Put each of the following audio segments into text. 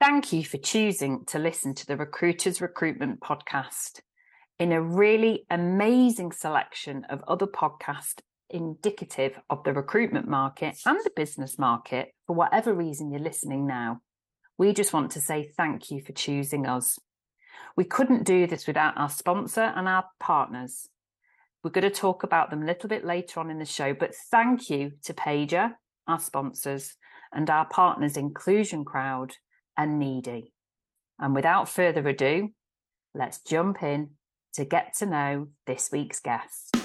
Thank you for choosing to listen to the Recruiters Recruitment Podcast. In a really amazing selection of other podcasts indicative of the recruitment market and the business market, for whatever reason you're listening now, we just want to say thank you for choosing us. We couldn't do this without our sponsor and our partners. We're going to talk about them a little bit later on in the show, but thank you to Paiger, our sponsors, and our partners Inclusion Crowd and Needi. And without further ado, let's jump in to get to know this week's guest.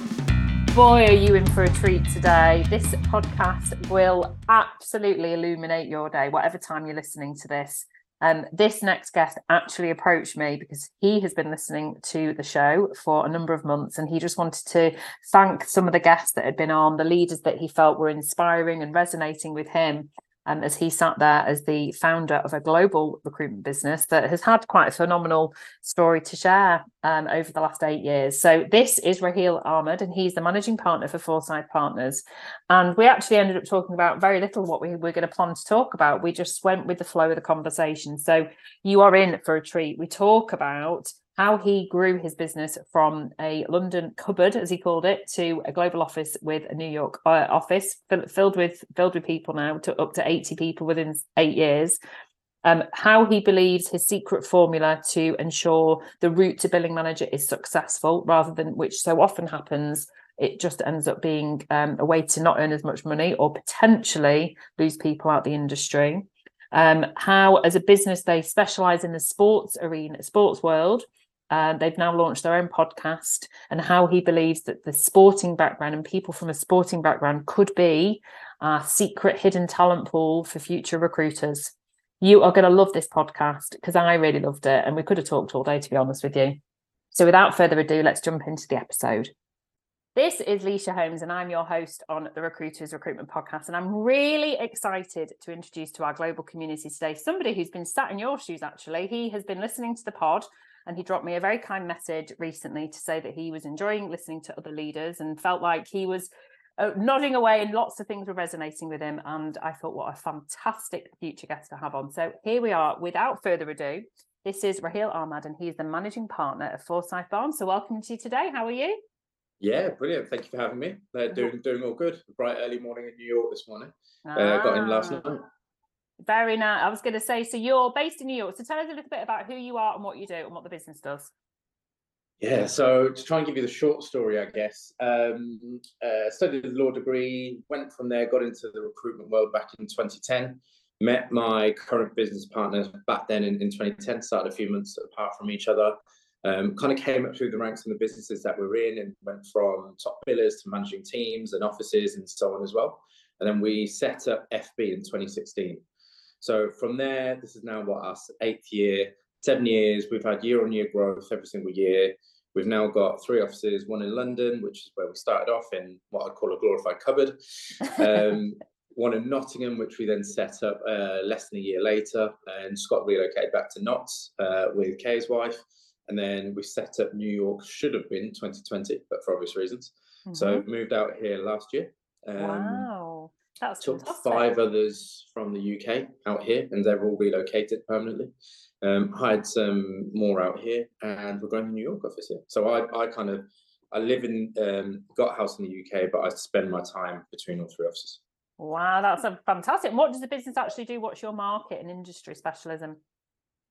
Boy, are you in for a treat today. This podcast will absolutely illuminate your day, whatever time you're listening to this. Um, this next guest actually approached me because he has been listening to the show for a number of months and he just wanted to thank some of the guests that had been on, the leaders that he felt were inspiring and resonating with him um, as he sat there as the founder of a global recruitment business that has had quite a phenomenal story to share um, over the last eight years. So this is Roheel Ahmad, and he's the managing partner for Forsyth Partners. And we actually ended up talking about very little what we were going to plan to talk about. We just went with the flow of the conversation. So you are in for a treat. We talk about how he grew his business from a London cupboard, as he called it, to a global office with a New York uh, office filled with filled with people now, to up to eighty people within eight years. Um, how he believes his secret formula to ensure the route to billing manager is successful, rather than which so often happens, it just ends up being um, a way to not earn as much money or potentially lose people out the industry. Um, how, as a business, they specialize in the sports arena, sports world, uh, they've now launched their own podcast, and how he believes that the sporting background and people from a sporting background could be a secret hidden talent pool for future recruiters. You are going to love this podcast because I really loved it, and we could have talked all day, to be honest with you. So, without further ado, let's jump into the episode. This is Leisha Holmes, and I'm your host on the Recruiters Recruitment Podcast. And I'm really excited to introduce to our global community today somebody who's been sat in your shoes, actually. He has been listening to the pod and he dropped me a very kind message recently to say that he was enjoying listening to other leaders and felt like he was uh, nodding away and lots of things were resonating with him. And I thought, what a fantastic future guest to have on. So here we are. Without further ado, this is Roheel Ahmad, and he's the managing partner of Forsyth Barnes. So welcome to you today. How are you? Yeah, brilliant. Thank you for having me. Uh, doing doing all good. Bright early morning in New York this morning. Ah. Uh, got in last ah. night. Very nice. I was going to say, so you're based in New York. So tell us a little bit about who you are and what you do and what the business does. Yeah, so to try and give you the short story, I guess, um, uh, studied a law degree, went from there, got into the recruitment world back in 2010, met my current business partner back then in, in 2010, started a few months apart from each other, um, kind of came up through the ranks in the businesses that we're in and went from top billers to managing teams and offices and so on as well. And then we set up FB in 2016. So from there, this is now what us eighth year, seven years. We've had year on year growth every single year. We've now got three offices, one in London, which is where we started off in what I'd call a glorified cupboard. Um, one in Nottingham, which we then set up uh, less than a year later. And Scott relocated back to Notts uh, with Kay's wife. And then we set up New York, should have been 2020, but for obvious reasons. Mm-hmm. So moved out here last year. Um, wow. That's took fantastic. five others from the UK out here, and they're all relocated permanently. Um, hired some more out here, and we're going to New York office here. So I, I kind of, I live in, um, got a house in the UK, but I spend my time between all three offices. Wow, that's a fantastic. What does the business actually do? What's your market and industry specialism?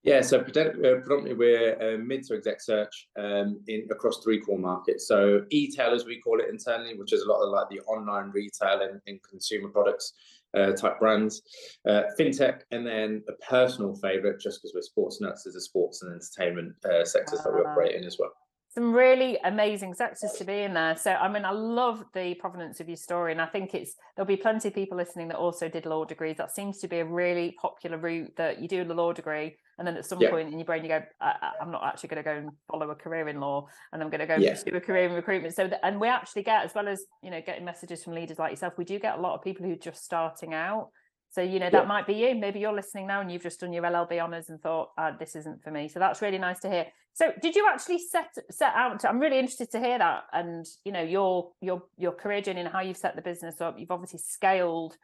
Yeah, so uh, predominantly we're a mid to exec search um, in across three core markets. So e-tail, as we call it internally, which is a lot of like the online retail and, and consumer products uh, type brands, uh, fintech, and then a personal favorite, just because we're sports nuts, is the sports and entertainment uh, sectors that we operate in as well some really amazing sectors to be in there. So, I mean, I love the provenance of your story, and I think it's there'll be plenty of people listening that also did law degrees. That seems to be a really popular route that you do the law degree, and then at some yeah. point in your brain you go, I, am not actually going to go and follow a career in law, and I'm going to go yeah. pursue a career in recruitment. So, and we actually get as well as you know getting messages from leaders like yourself, we do get a lot of people who are just starting out so, you know, that yeah. might be you. Maybe you're listening now and you've just done your LLB honours and thought, uh, this isn't for me. So that's really nice to hear. So did you actually set set out to, I'm really interested to hear that and you know your your your career journey and how you've set the business up. You've obviously scaled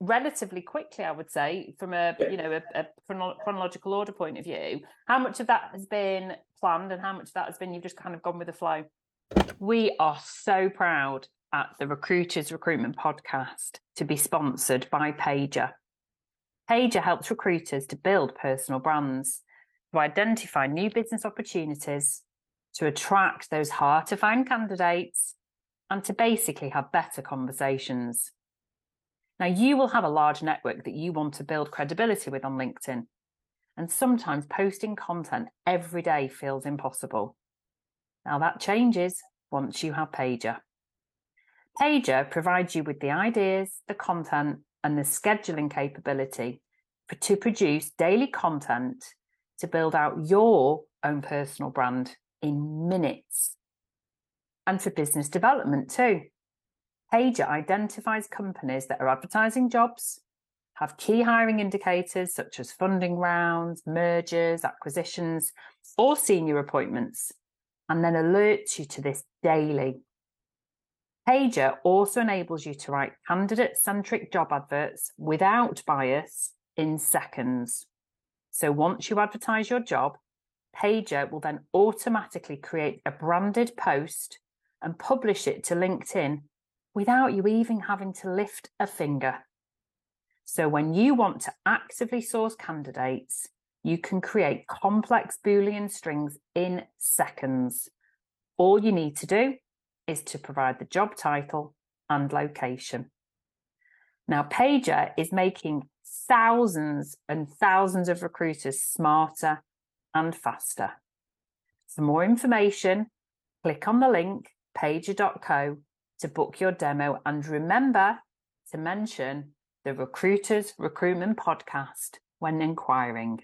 relatively quickly, I would say, from a yeah. you know a, a chronological order point of view. How much of that has been planned, and how much of that has been you've just kind of gone with the flow? We are so proud at the Recruiters Recruitment Podcast to be sponsored by Paiger. Paiger helps recruiters to build personal brands, to identify new business opportunities, to attract those hard to find candidates, and to basically have better conversations. Now, you will have a large network that you want to build credibility with on LinkedIn. And sometimes posting content every day feels impossible. Now, that changes once you have Paiger. Paiger provides you with the ideas, the content, and the scheduling capability to produce daily content to build out your own personal brand in minutes. And for business development too. Paiger identifies companies that are advertising jobs, have key hiring indicators such as funding rounds, mergers, acquisitions, or senior appointments, and then alerts you to this daily. Paiger also enables you to write candidate centric job adverts without bias in seconds. So once you advertise your job, Paiger will then automatically create a branded post and publish it to LinkedIn without you even having to lift a finger. So when you want to actively source candidates, you can create complex Boolean strings in seconds. All you need to do is to provide the job title and location. Now, Paiger is making thousands and thousands of recruiters smarter and faster. For more information, click on the link paiger.co to book your demo. And remember to mention the Recruiters Recruitment Podcast when inquiring.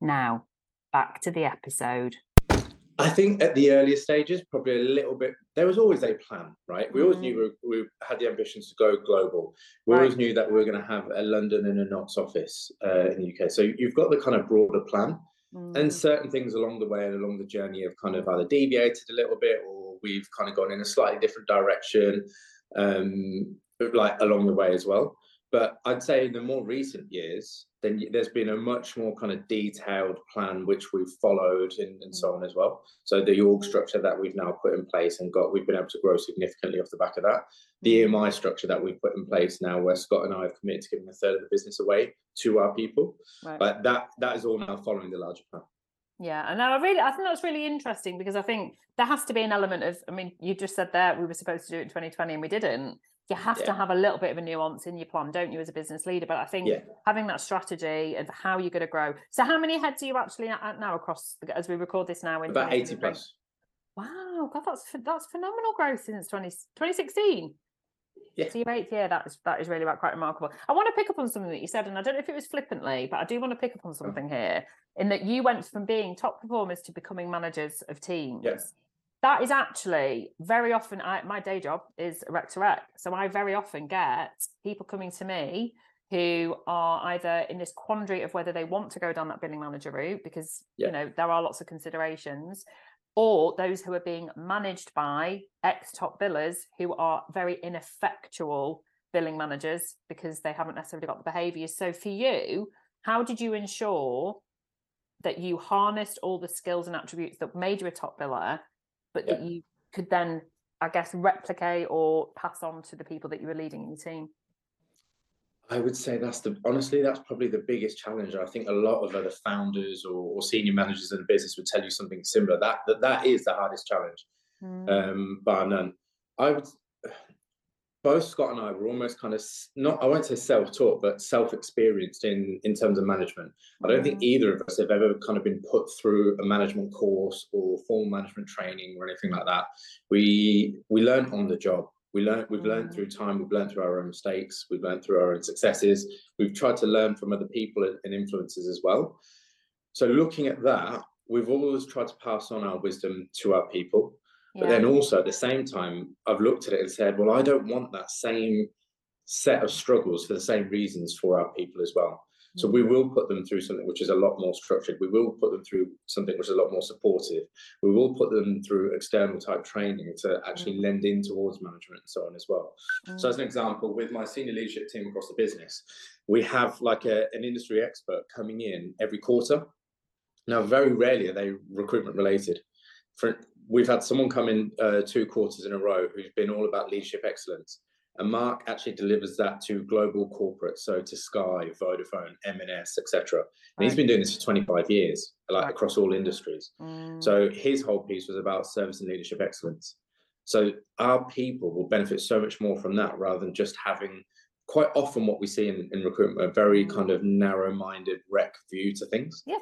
Now, back to the episode. I think at the earlier stages, probably a little bit. There was always a plan, right? We always mm. knew we, we, had the ambitions to go global. We right. always knew that we were going to have a London and a Notts office uh, in the UK. So you've got the kind of broader plan, mm. and certain things along the way and along the journey have kind of either deviated a little bit or we've kind of gone in a slightly different direction, um, like along the way as well. But I'd say in the more recent years, then there's been a much more kind of detailed plan which we've followed and, and so on as well. So the org structure that we've now put in place and got, we've been able to grow significantly off the back of that. The mm. EMI structure that we've put in place now, where Scott and I have committed to giving a third of the business away to our people, right. but that that is all now following the larger plan. Yeah, and I really, I think that's really interesting because I think there has to be an element of. I mean, you just said there we were supposed to do it in 2020 and we didn't. You have yeah. to have a little bit of a nuance in your plan, don't you, as a business leader? But I think yeah. having that strategy of how you're going to grow. So, how many heads are you actually at now across as we record this now? In About 80 plus. Wow, God, that's that's phenomenal growth since 20, 2016. Yeah. So your eighth year, that is that is really quite remarkable. I want to pick up on something that you said, and I don't know if it was flippantly, but I do want to pick up on uh-huh. something here in that you went from being top performers to becoming managers of teams. Yes. That is actually very often I, my day job is rec to rec. So I very often get people coming to me who are either in this quandary of whether they want to go down that billing manager route because yeah. you know there are lots of considerations or those who are being managed by ex top billers who are very ineffectual billing managers because they haven't necessarily got the behaviors. So for you, how did you ensure that you harnessed all the skills and attributes that made you a top biller, but yeah. that you could then, I guess, replicate or pass on to the people that you were leading in your team? I would say that's the honestly that's probably the biggest challenge. I think a lot of other founders or, or senior managers in the business would tell you something similar. That that, that is the hardest challenge, mm. um, bar none. I would both Scott and I were almost kind of not I won't say self-taught, but self-experienced in in terms of management. I don't think mm. either of us have ever kind of been put through a management course or formal management training or anything like that. We we learned on the job. We learned we've learned mm. through time, we've learned through our own mistakes, we've learned through our own successes, we've tried to learn from other people and influences as well. So looking at that, we've always tried to pass on our wisdom to our people but then also at the same time, I've looked at it and said, well, I don't want that same set of struggles for the same reasons for our people as well. So we will put them through something which is a lot more structured. We will put them through something which is a lot more supportive. We will put them through external type training to actually Mm. lend in towards management and so on as well. So as Mm. an example, with my senior leadership team across the business, we have like a, an industry expert coming in every quarter. Now, very rarely are they recruitment related. For we've had someone come in uh, two quarters in a row who's been all about leadership excellence, and Mark actually delivers that to global corporates, so to Sky, Vodafone, M&S, etc. And he's been doing this for 25 years, like across all industries. Mm. So his whole piece was about service and leadership excellence. So our people will benefit so much more from that rather than just having quite often what we see in, in recruitment a very kind of narrow-minded rec view to things. Yeah,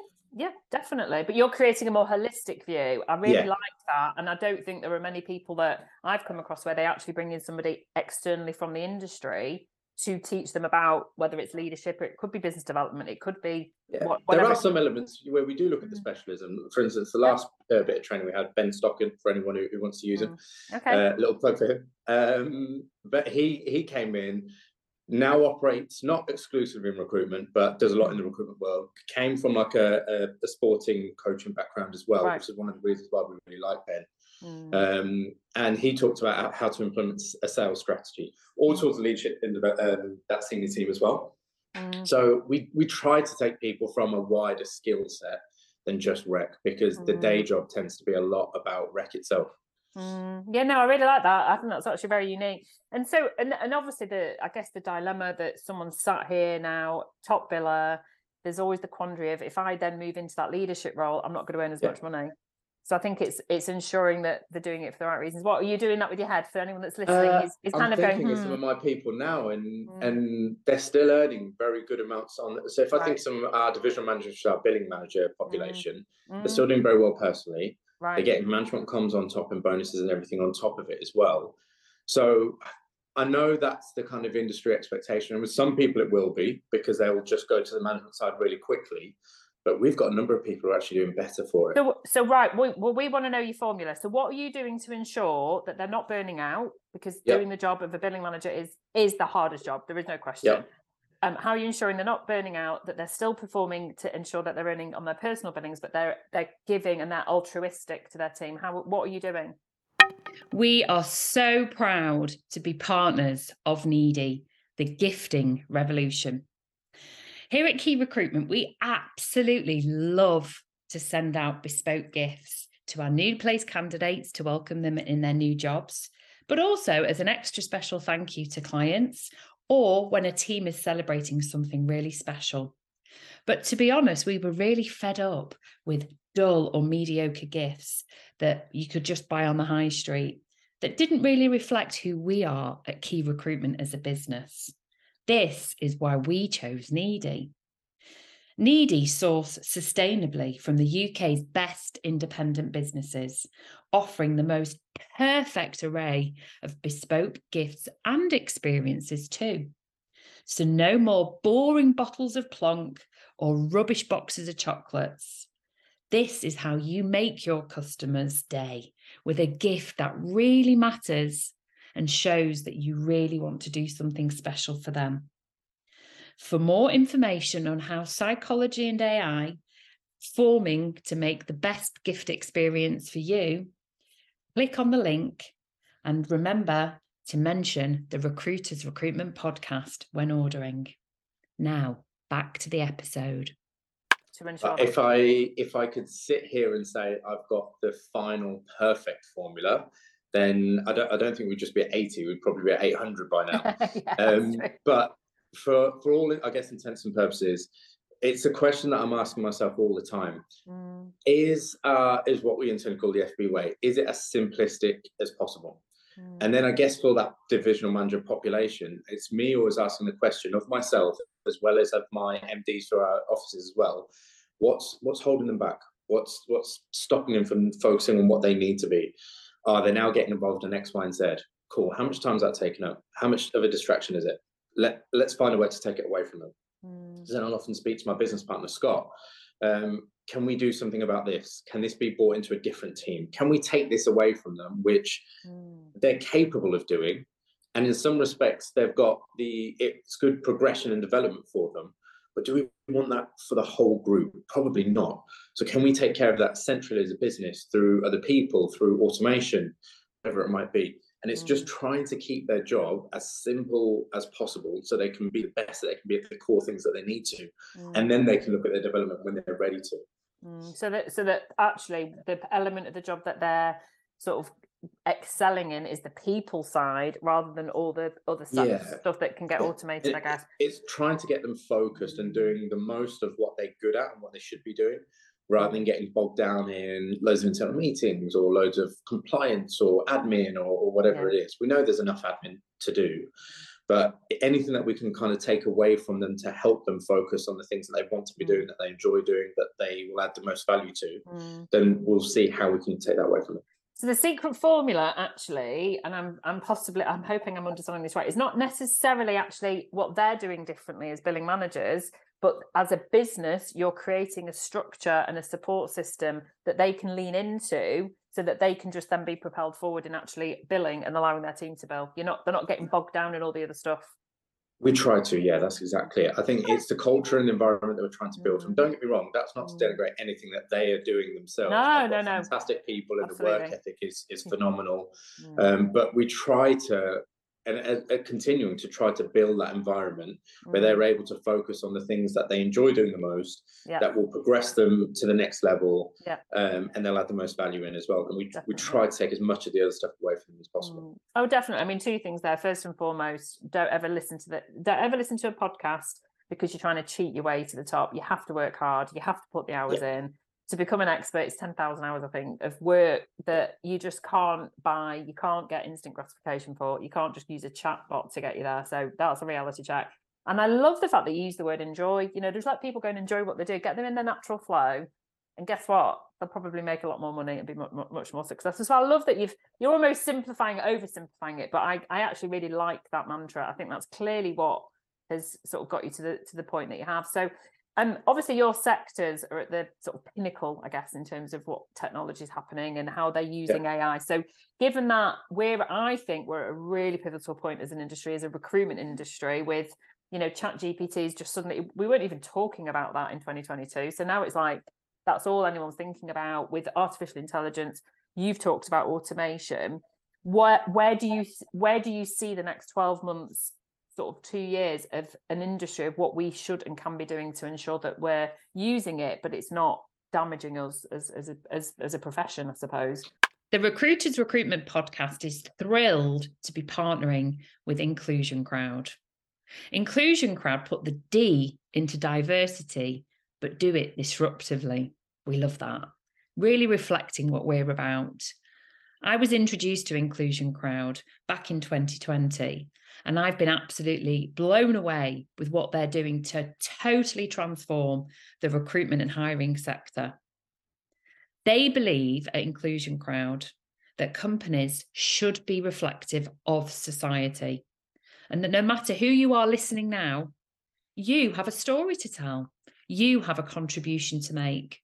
definitely. But you're creating a more holistic view. I really Yeah. like that. And I don't think there are many people that I've come across where they actually bring in somebody externally from the industry to teach them about whether it's leadership or it could be business development, it could be Yeah. what- there are some elements where we do look at the Mm. specialism. For instance, the Yeah. last uh, bit of training we had, Ben Stocken, for anyone who, who wants to use him, Mm. Okay. uh, little plug for him. Um, but he he came in, now operates not exclusively in recruitment, but does a lot in the recruitment world. Came from like a, a, a sporting coaching background as well, Right. which is one of the reasons why we really like Ben. Mm. Um, and he talked about how- to implement a sales strategy, all Mm. sorts of leadership in the, um, that senior team as well. Mm. So we we try to take people from a wider skill set than just rec because the day job tends to be a lot about rec itself. Mm, yeah, no, I really like that. I think that's actually very unique. And so, and, and obviously, the I guess the dilemma that someone's sat here now, top biller, there's always the quandary of if I then move into that leadership role, I'm not going to earn as Yeah. much money. So I think it's it's ensuring that they're doing it for the right reasons. What are you doing that with your head for anyone that's listening? Uh, is, is I'm kind of thinking going, of some hmm, of my people now, and Mm. and they're still earning very good amounts on. So if I think some of our divisional managers, our billing manager population, mm, they're still doing very well personally. Right. They're getting management comms on top and bonuses and everything on top of it as well. So I know that's the kind of industry expectation, and with some people it will be because they will just go to the management side really quickly. But we've got a number of people who are actually doing better for it. So, so right, we, well, we want to know your formula. So, what are you doing to ensure that they're not burning out? Because Yep. doing the job of a billing manager is is the hardest job. There is no question. Um, how are you ensuring they're not burning out? That they're still performing to ensure that they're earning on their personal billings, but they're they're giving and they're altruistic to their team. How what are you doing? We are so proud to be partners of Needi, the gifting revolution. Here at Key Recruitment, we absolutely love to send out bespoke gifts to our new place candidates to welcome them in their new jobs, but also as an extra special thank you to clients or when a team is celebrating something really special. But to be honest, we were really fed up with dull or mediocre gifts that you could just buy on the high street that didn't really reflect who we are at Key Recruitment as a business. This is why we chose Needi. Needi source sustainably from the UK's best independent businesses, offering the most perfect array of bespoke gifts and experiences too. So, no more boring bottles of plonk or rubbish boxes of chocolates. This is how you make your customers' day with a gift that really matters and shows that you really want to do something special for them. For more information on how psychology and AI forming to make the best gift experience for you, click on the link and remember to mention the Recruiters Recruitment Podcast when ordering. Now, back to the episode. To ensure But if I if I could sit here and say I've got the final perfect formula, then I don't I don't think we'd just be at 80, we'd probably be at 800 by now. yeah, um, but for for all I guess intents and purposes, it's a question that I'm asking myself all the time. Mm, Is uh is what we intend to call the FB way? Is it as simplistic as possible? mm, And then I guess for that divisional manager population, it's me always asking the question of myself as well as of my MDs for our offices as well. What's what's holding them back? What's what's stopping them from focusing on what they need to be? Are they now getting involved in X, Y, and Z? Cool. How much time is that taking up? How much of a distraction is it? Let let's find a way to take it away from them. mm, Then I'll often speak to my business partner Scott. Um, can we do something about this? Can this be brought into a different team? Can we take this away from them, which mm, they're capable of doing and in some respects they've got the it's good progression and development for them but do we want that for the whole group? Probably not. So can we take care of that centrally as a business through other people, through automation, whatever it might be? And it's mm. just trying to keep their job as simple as possible so they can be the best that they can be at the core things that they need to. Mm. And then they can look at their development when they're ready to. Mm. So that so that actually the element of the job that they're sort of excelling in is the people side rather than all the other stuff, yeah. stuff that can get automated, it, I guess. It's trying to get them focused and doing the most of what they're good at and what they should be doing rather than getting bogged down in loads of internal meetings or loads of compliance or admin or, or whatever yeah. it is. We know there's enough admin to do, but anything that we can kind of take away from them to help them focus on the things that they want to be mm. doing, that they enjoy doing, that they will add the most value to, mm. then we'll see how we can take that away from them. So the secret formula, actually, and I'm I'm possibly I'm hoping I'm understanding this right, is not necessarily actually what they're doing differently as billing managers, but as a business, you're creating a structure and a support system that they can lean into so that they can just then be propelled forward in actually billing and allowing their team to bill. You're not they're not getting bogged down in all the other stuff. We try to, yeah, that's exactly it. I think it's the culture and the environment that we're trying to build. And don't get me wrong, that's not to mm. denigrate anything that they are doing themselves. No, no, no. Fantastic people and Absolutely. the work ethic is is phenomenal. Mm. Um, but we try to and uh, continuing to try to build that environment where mm. they're able to focus on the things that they enjoy doing the most yeah. that will progress them to the next level yeah. um, and they'll add the most value in as well and we, we try to take as much of the other stuff away from them as possible mm. oh definitely i mean two things there first and foremost don't ever listen to the don't ever listen to a podcast because you're trying to cheat your way to the top you have to work hard you have to put the hours yeah. in to become an expert it's 10,000 hours I think of work that you just can't buy you can't get instant gratification for you can't just use a chat bot to get you there so that's a reality check. And I love the fact that you use the word enjoy you know just let people go and enjoy what they do get them in their natural flow and guess what? They'll probably make a lot more money and be much, much more successful so I love that you've you're almost simplifying oversimplifying it but I, I actually really like that mantra. I think that's clearly what has sort of got you to the to the point that you have. So um, obviously, your sectors are at the sort of pinnacle, I guess, in terms of what technology is happening and how they're using yeah. AI. So, given that we're, I think we're at a really pivotal point as an industry, as a recruitment industry, with you know, Chat GPTs just suddenly we weren't even talking about that in 2022. So now it's like that's all anyone's thinking about with artificial intelligence. You've talked about automation. Where where do you where do you see the next 12 months sort of two years of an industry of what we should and can be doing to ensure that we're using it, but it's not damaging us as as a, as, as a profession, I suppose. The Recruiters Recruitment Podcast is thrilled to be partnering with Inclusion Crowd. Inclusion Crowd put the D into diversity, but do it disruptively. We love that. Really reflecting what we're about. I was introduced to Inclusion Crowd back in 2020 and I've been absolutely blown away with what they're doing to totally transform the recruitment and hiring sector. They believe at Inclusion Crowd that companies should be reflective of society. And that no matter who you are listening now, you have a story to tell, you have a contribution to make.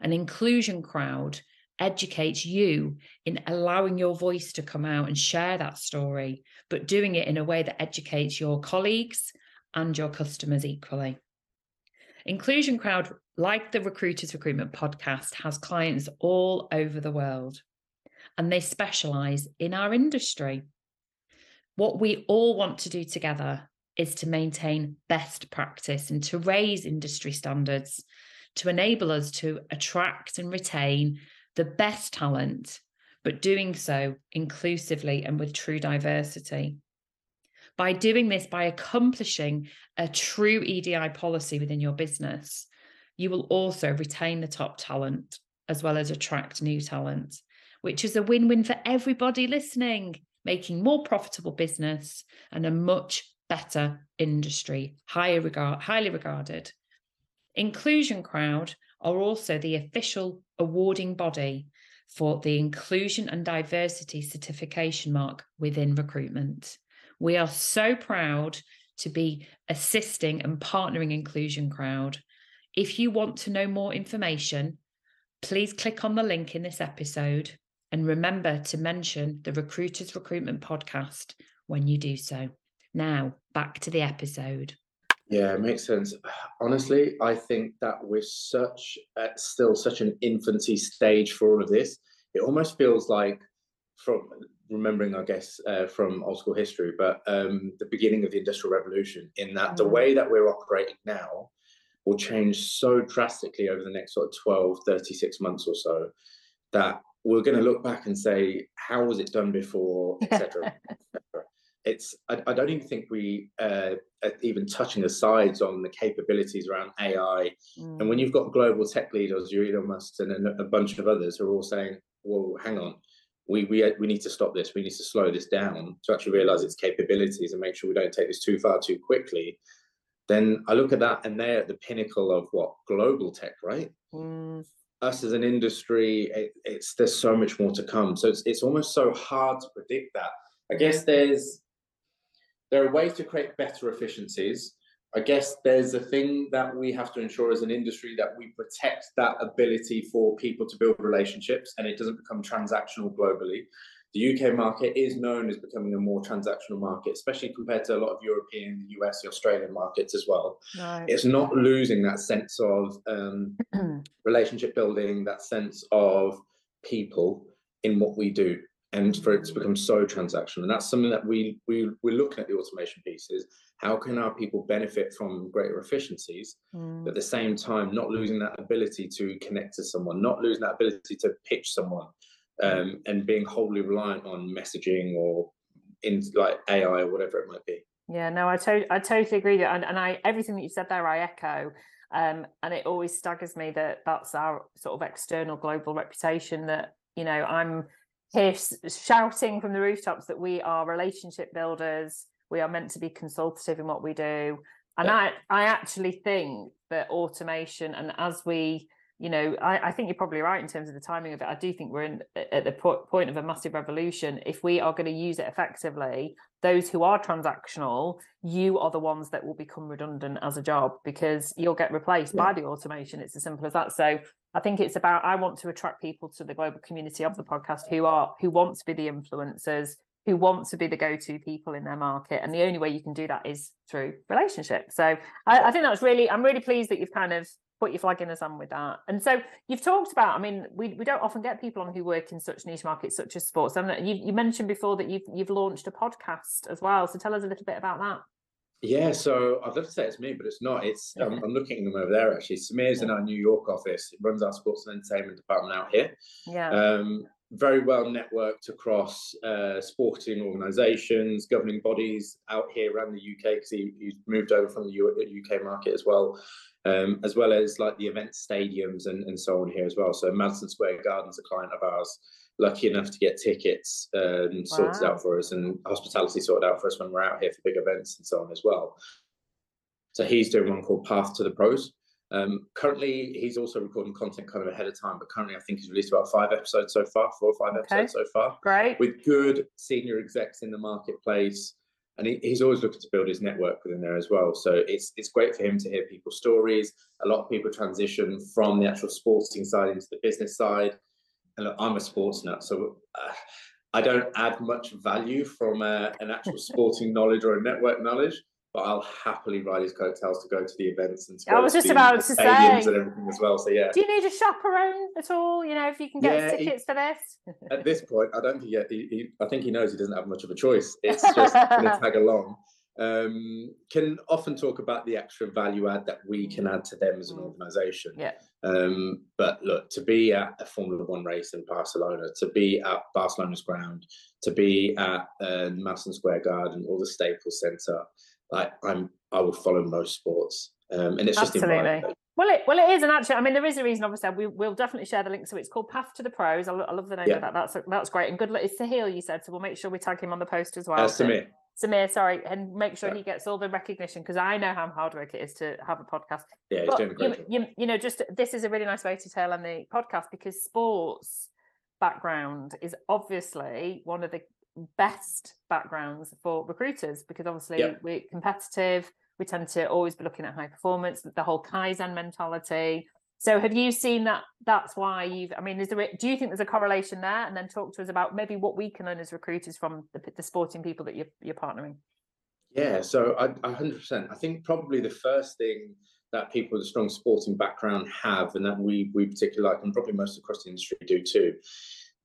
An inclusion crowd educates you in allowing your voice to come out and share that story, but doing it in a way that educates your colleagues and your customers equally. Inclusion Crowd, like the Recruiters Recruitment podcast, has clients all over the world and they specialize in our industry. What we all want to do together is to maintain best practice and to raise industry standards to enable us to attract and retain the best talent, but doing so inclusively and with true diversity. By doing this, by accomplishing a true EDI policy within your business, you will also retain the top talent as well as attract new talent, which is a win win for everybody listening, making more profitable business and a much better industry, highly regarded. Inclusion Crowd are also the official awarding body for the Inclusion and Diversity Certification Mark within recruitment. We are so proud to be assisting and partnering Inclusion Crowd. If you want to know more information, please click on the link in this episode and remember to mention the Recruiters Recruitment Podcast when you do so. Now, back to the episode. Yeah, it makes sense. Honestly, I think that we're such at still such an infancy stage for all of this. It almost feels like from remembering, I guess, uh, from old school history, but um, the beginning of the Industrial Revolution, in that mm. the way that we're operating now will change so drastically over the next sort of 12, 36 months or so that we're going to look back and say, how was it done before, etc. it's I, I, don't even think we uh, are even touching the sides on the capabilities around AI. Mm. And when mm. you've got global tech leaders, you Elon Musk and a bunch of others who are all saying, "Well, hang on, we we we need to stop this. We need to slow this down to actually realize its capabilities and make sure we don't take this too far too quickly." Then I look at that, and they're at the pinnacle of what global tech, right? Mm. Us as an industry, it, it's there's so much more to come. So it's it's almost so hard to predict that. I guess there's there are ways to create better efficiencies. I guess there's a thing that we have to ensure as an industry that we protect that ability for people to build relationships and it doesn't become transactional globally. The UK market is known as becoming a more transactional market, especially compared to a lot of European, the US, the Australian markets as well. Right. It's not losing that sense of um, relationship building, that sense of people in what we do and for it to become so transactional. And that's something that we we we're looking at the automation pieces. How can our people benefit from greater efficiencies, mm. but at the same time not losing that ability to connect to someone, not losing that ability to pitch someone, um, and being wholly reliant on messaging or in like AI or whatever it might be. Yeah, no, I totally I totally agree. And and I everything that you said there, I echo. Um, and it always staggers me that that's our sort of external global reputation that you know i'm here shouting from the rooftops that we are relationship builders we are meant to be consultative in what we do. And yeah. i i actually think that automation and as we you know I, I, think you're probably right in terms of the timing of it. I do think we're in at the po- point of a massive revolution. If we are going to use it effectively those who are transactional you are the ones that will become redundant as a job because you'll get replaced yeah. by the automation. It's as simple as that. So I think it's about I want to attract people to the global community of the podcast who are who want to be the influencers, who want to be the go-to people in their market. And the only way you can do that is through relationships. So I, I think that's really I'm really pleased that you've kind of put your flag in the sun with that. And so you've talked about, I mean, we, we don't often get people on who work in such niche markets such as sports. And you, you mentioned before that you've you've launched a podcast as well. So tell us a little bit about that. Yeah, so I'd love to say it's me, but it's not. It's I'm, I'm looking at them over there actually. Samir's in our New York office. He runs our sports and entertainment department out here. Yeah. Um, very well networked across uh, sporting organisations, governing bodies out here around the UK because he, he's moved over from the UK market as well, um, as well as like the event stadiums and, and so on here as well. So Madison Square Garden's a client of ours lucky enough to get tickets um, sorted out for us and hospitality sorted out for us when we're out here for big events and so on as well. So he's doing one called Path to the Pros. Um, currently, he's also recording content kind of ahead of time, but currently, I think he's released about five episodes so far, four or five okay. episodes so far. Great. With good senior execs in the marketplace. And he, he's always looking to build his network within there as well. So it's it's great for him to hear people's stories. A lot of people transition from the actual sporting side into the business side and look, I'm a sports nut, so uh, I don't add much value from uh, an actual sporting knowledge or a network knowledge. But I'll happily ride his coattails to go to the events and I was just the, about to say and everything as well. So yeah. Do you need a chaperone at all? You know, if you can get yeah, tickets he, for this. at this point, I don't think he, he, I think he knows he doesn't have much of a choice. It's just going to tag along um, can often talk about the extra value add that we can add to them as an mm. organization. Yeah. Um, but look, to be at a Formula One race in Barcelona, to be at Barcelona's ground, to be at uh, Madison Square Garden or the Staples Center, like I'm, I would follow most sports, um, and it's Absolutely. just environment. Well, it well it is, and actually, I mean, there is a reason. Obviously, we will definitely share the link. So it's called Path to the Pros. I, I love the name yeah. of that. That's that's great, and good luck. It's Sahil, you said, so we'll make sure we tag him on the post as well. Uh, Samir. Samir, sorry, and make sure yeah. he gets all the recognition because I know how hard work it is to have a podcast. Yeah, he's doing great. You, you, you, know, just this is a really nice way to tell on the podcast because sports background is obviously one of the best backgrounds for recruiters because obviously yeah. we're competitive. We tend to always be looking at high performance, the whole Kaizen mentality, so have you seen that that's why you've I mean is there do you think there's a correlation there and then talk to us about maybe what we can learn as recruiters from the, the sporting people that you're, you're partnering? Yeah, so I, 100%. I think probably the first thing that people with a strong sporting background have, and that we we particularly like, and probably most across the industry do too,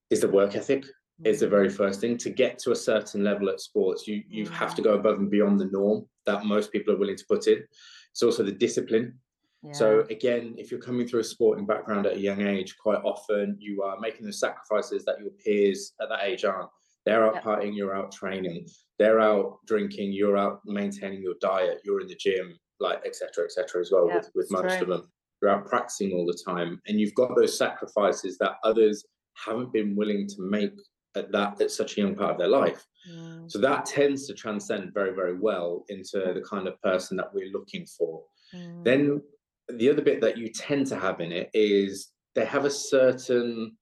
is the work ethic. Is the very first thing to get to a certain level at sports. You you mm. have to go above and beyond the norm that most people are willing to put in. It's also the discipline. Yeah. So again, if you're coming through a sporting background at a young age, quite often you are making the sacrifices that your peers at that age aren't. They're out yep. partying, you're out training. They're out drinking, you're out maintaining your diet. You're in the gym, like etc. etc. as well. Yep, with with most true. of them, you're out practicing all the time, and you've got those sacrifices that others haven't been willing to make at that at such a young part of their life. Mm. So that tends to transcend very very well into the kind of person that we're looking for. Mm. Then the other bit that you tend to have in it is they have a certain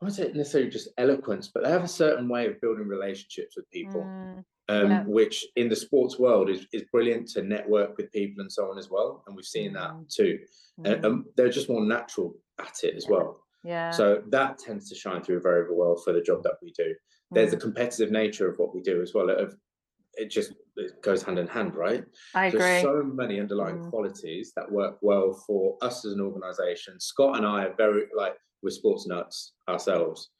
I won't say necessarily just eloquence, but they have a certain way of building relationships with people, mm, um, yeah. which in the sports world is, is brilliant to network with people and so on as well. And we've seen mm. that too. Mm. And um, they're just more natural at it as well. Yeah. So that tends to shine through very, well for the job that we do. There's a mm. competitive nature of what we do as well. Of it just it goes hand in hand, right? I agree. There's so many underlying mm. qualities that work well for us as an organization. Scott and I are very like we're sports nuts ourselves.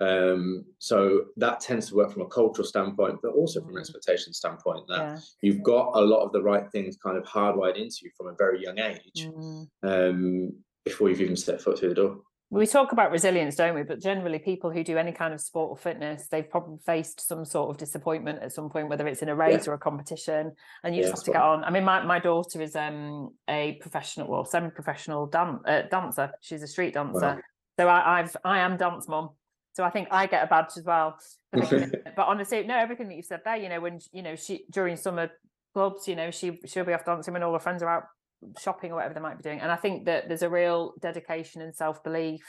Um, so that tends to work from a cultural standpoint, but also from an mm. expectation standpoint that yeah. you've got a lot of the right things kind of hardwired into you from a very young age mm. um, before you've even stepped foot through the door we talk about resilience, don't we? But generally, people who do any kind of sport or fitness, they've probably faced some sort of disappointment at some point, whether it's in a race yeah. or a competition, and you yeah, just have to get on. I mean, my, my daughter is um, a professional, well, semi-professional dan- uh, dancer. She's a street dancer, wow. so I, I've I am dance mom. So I think I get a badge as well. but honestly, no, everything that you've said there, you know, when you know she during summer clubs, you know, she she'll be off dancing when all her friends are out shopping or whatever they might be doing. And I think that there's a real dedication and self belief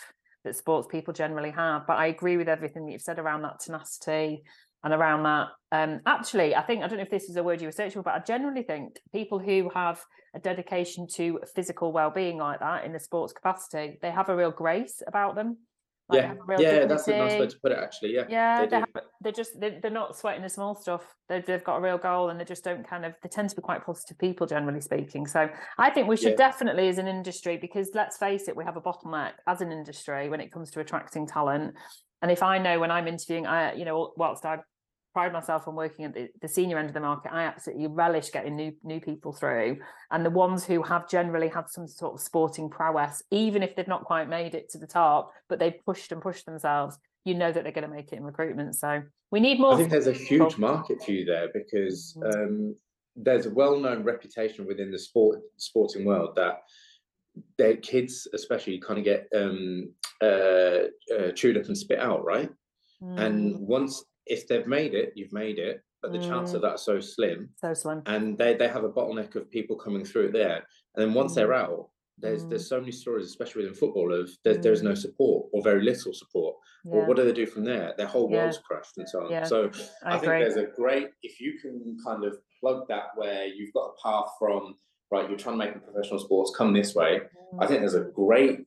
that sports people generally have. But I agree with everything that you've said around that tenacity and around that. Um, actually, I think I don't know if this is a word you were searching for, but I generally think people who have a dedication to physical well-being like that in the sports capacity, they have a real grace about them. Like yeah, yeah, dignity. that's a nice way to put it. Actually, yeah, yeah, they they just they're, they're not sweating the small stuff. they have got a real goal, and they just don't kind of. They tend to be quite positive people, generally speaking. So I think we should yeah. definitely, as an industry, because let's face it, we have a bottleneck as an industry when it comes to attracting talent. And if I know when I'm interviewing, I you know, whilst I pride myself on working at the, the, senior end of the market. I absolutely relish getting new new people through, and the ones who have generally had some sort of sporting prowess, even if they've not quite made it to the top, but they've pushed and pushed themselves. You know that they're going to make it in recruitment. So we need more. I think there's a huge market for you there because mm-hmm. um, there's a well-known reputation within the sport sporting world that their kids, especially, kind of get um, uh, uh, chewed up and spit out, right? Mm. And once if they've made it, you've made it, but the mm. chance of mm. that so slim. So slim. And they, they have a bottleneck of people coming through there. And then once mm. they're out, there's mm. there's so many stories, especially within football, of there's, there's no mm. support or very little support. Yeah. Well, what do they do from there? Their whole world's yeah. crashed and so on. Yeah. So I, I think there's a great if you can kind of plug that where you've got a path from right, you're trying to make a professional sports come this way. I think there's a great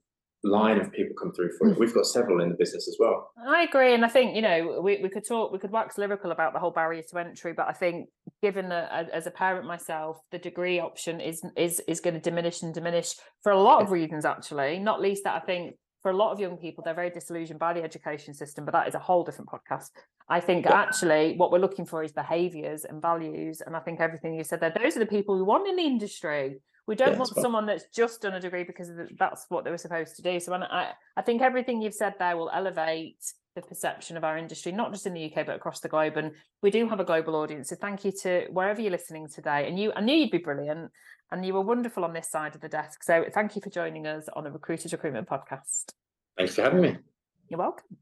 line of people come through for it. Hmm. We've got several in the business as well. I agree. And I think, you know, we, we could talk, we could wax lyrical about the whole barrier to entry, but I think given that as a parent myself, the degree option is is is going to diminish and diminish for a lot of reasons, actually, not least that I think for a lot of young people, they're very disillusioned by the education system, but that is a whole different podcast. I think yeah. actually what we're looking for is behaviors and values. And I think everything you said there, those are the people we want in the industry. We don't yeah, want someone that's just done a degree because that's what they were supposed to do. So I, I think everything you've said there will elevate the perception of our industry, not just in the UK but across the globe. And we do have a global audience. So thank you to wherever you're listening today. And you, I knew you'd be brilliant, and you were wonderful on this side of the desk. So thank you for joining us on the Recruiters Recruitment Podcast. Thanks for having me. You're welcome.